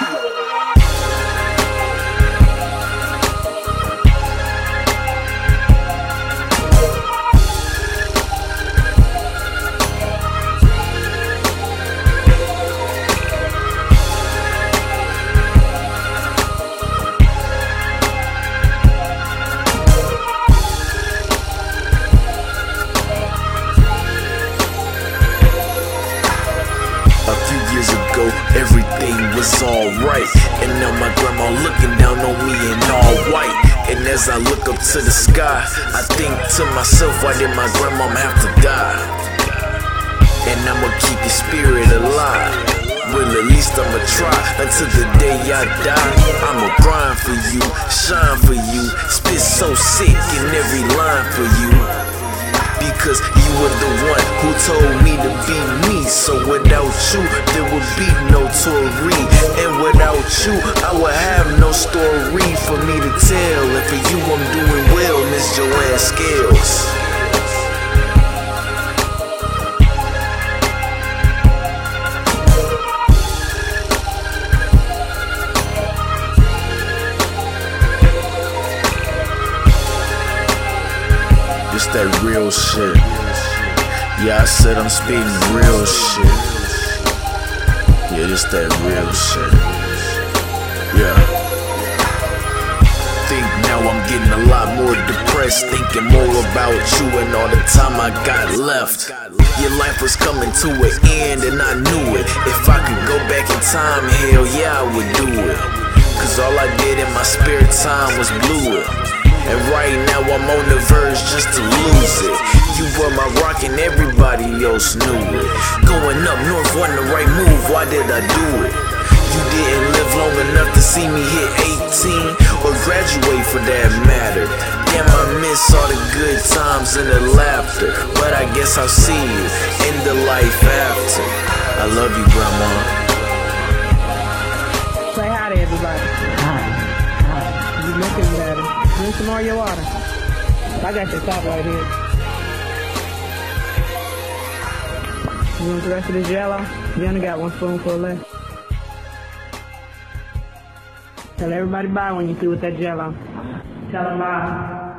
Música everything was alright. And now my grandma looking down on me in all white. And as I look up to the sky, I think to myself, why did my grandma have to die? And I'ma keep your spirit alive. Well, at least I'ma try until the day I die. I'ma grind for you, shine for you, spit so sick in every line for you because you were the one who told me to be me. So without you, there would be no. Tory. And without you, I would have no story for me to tell. And for you, I'm doing well, Miss JoAnn Scales. Just that real shit. Yeah, I said I'm speeding real shit. Yeah, just that real shit. Yeah. Think now I'm getting a lot more depressed, thinking more about you and all the time I got left. Your life was coming to an end, and I knew it. If I could go back in time, hell yeah, I would do it. Cause all I did in my spare time was blew it. And right now I'm on the verge just to lose it. You were my rock and everybody else knew it. Did I do it? You didn't live long enough to see me hit 18 or graduate for that matter. Damn, I miss all the good times and the laughter. But I guess I'll see you in the life after. I love you, Grandma. Say hi to everybody. Hi. Hi. You looking better. Drink some more of your water. I got your top right here. You want the rest of this jello? You only got one spoonful left. Tell everybody bye when you see with that jello. Tell them bye.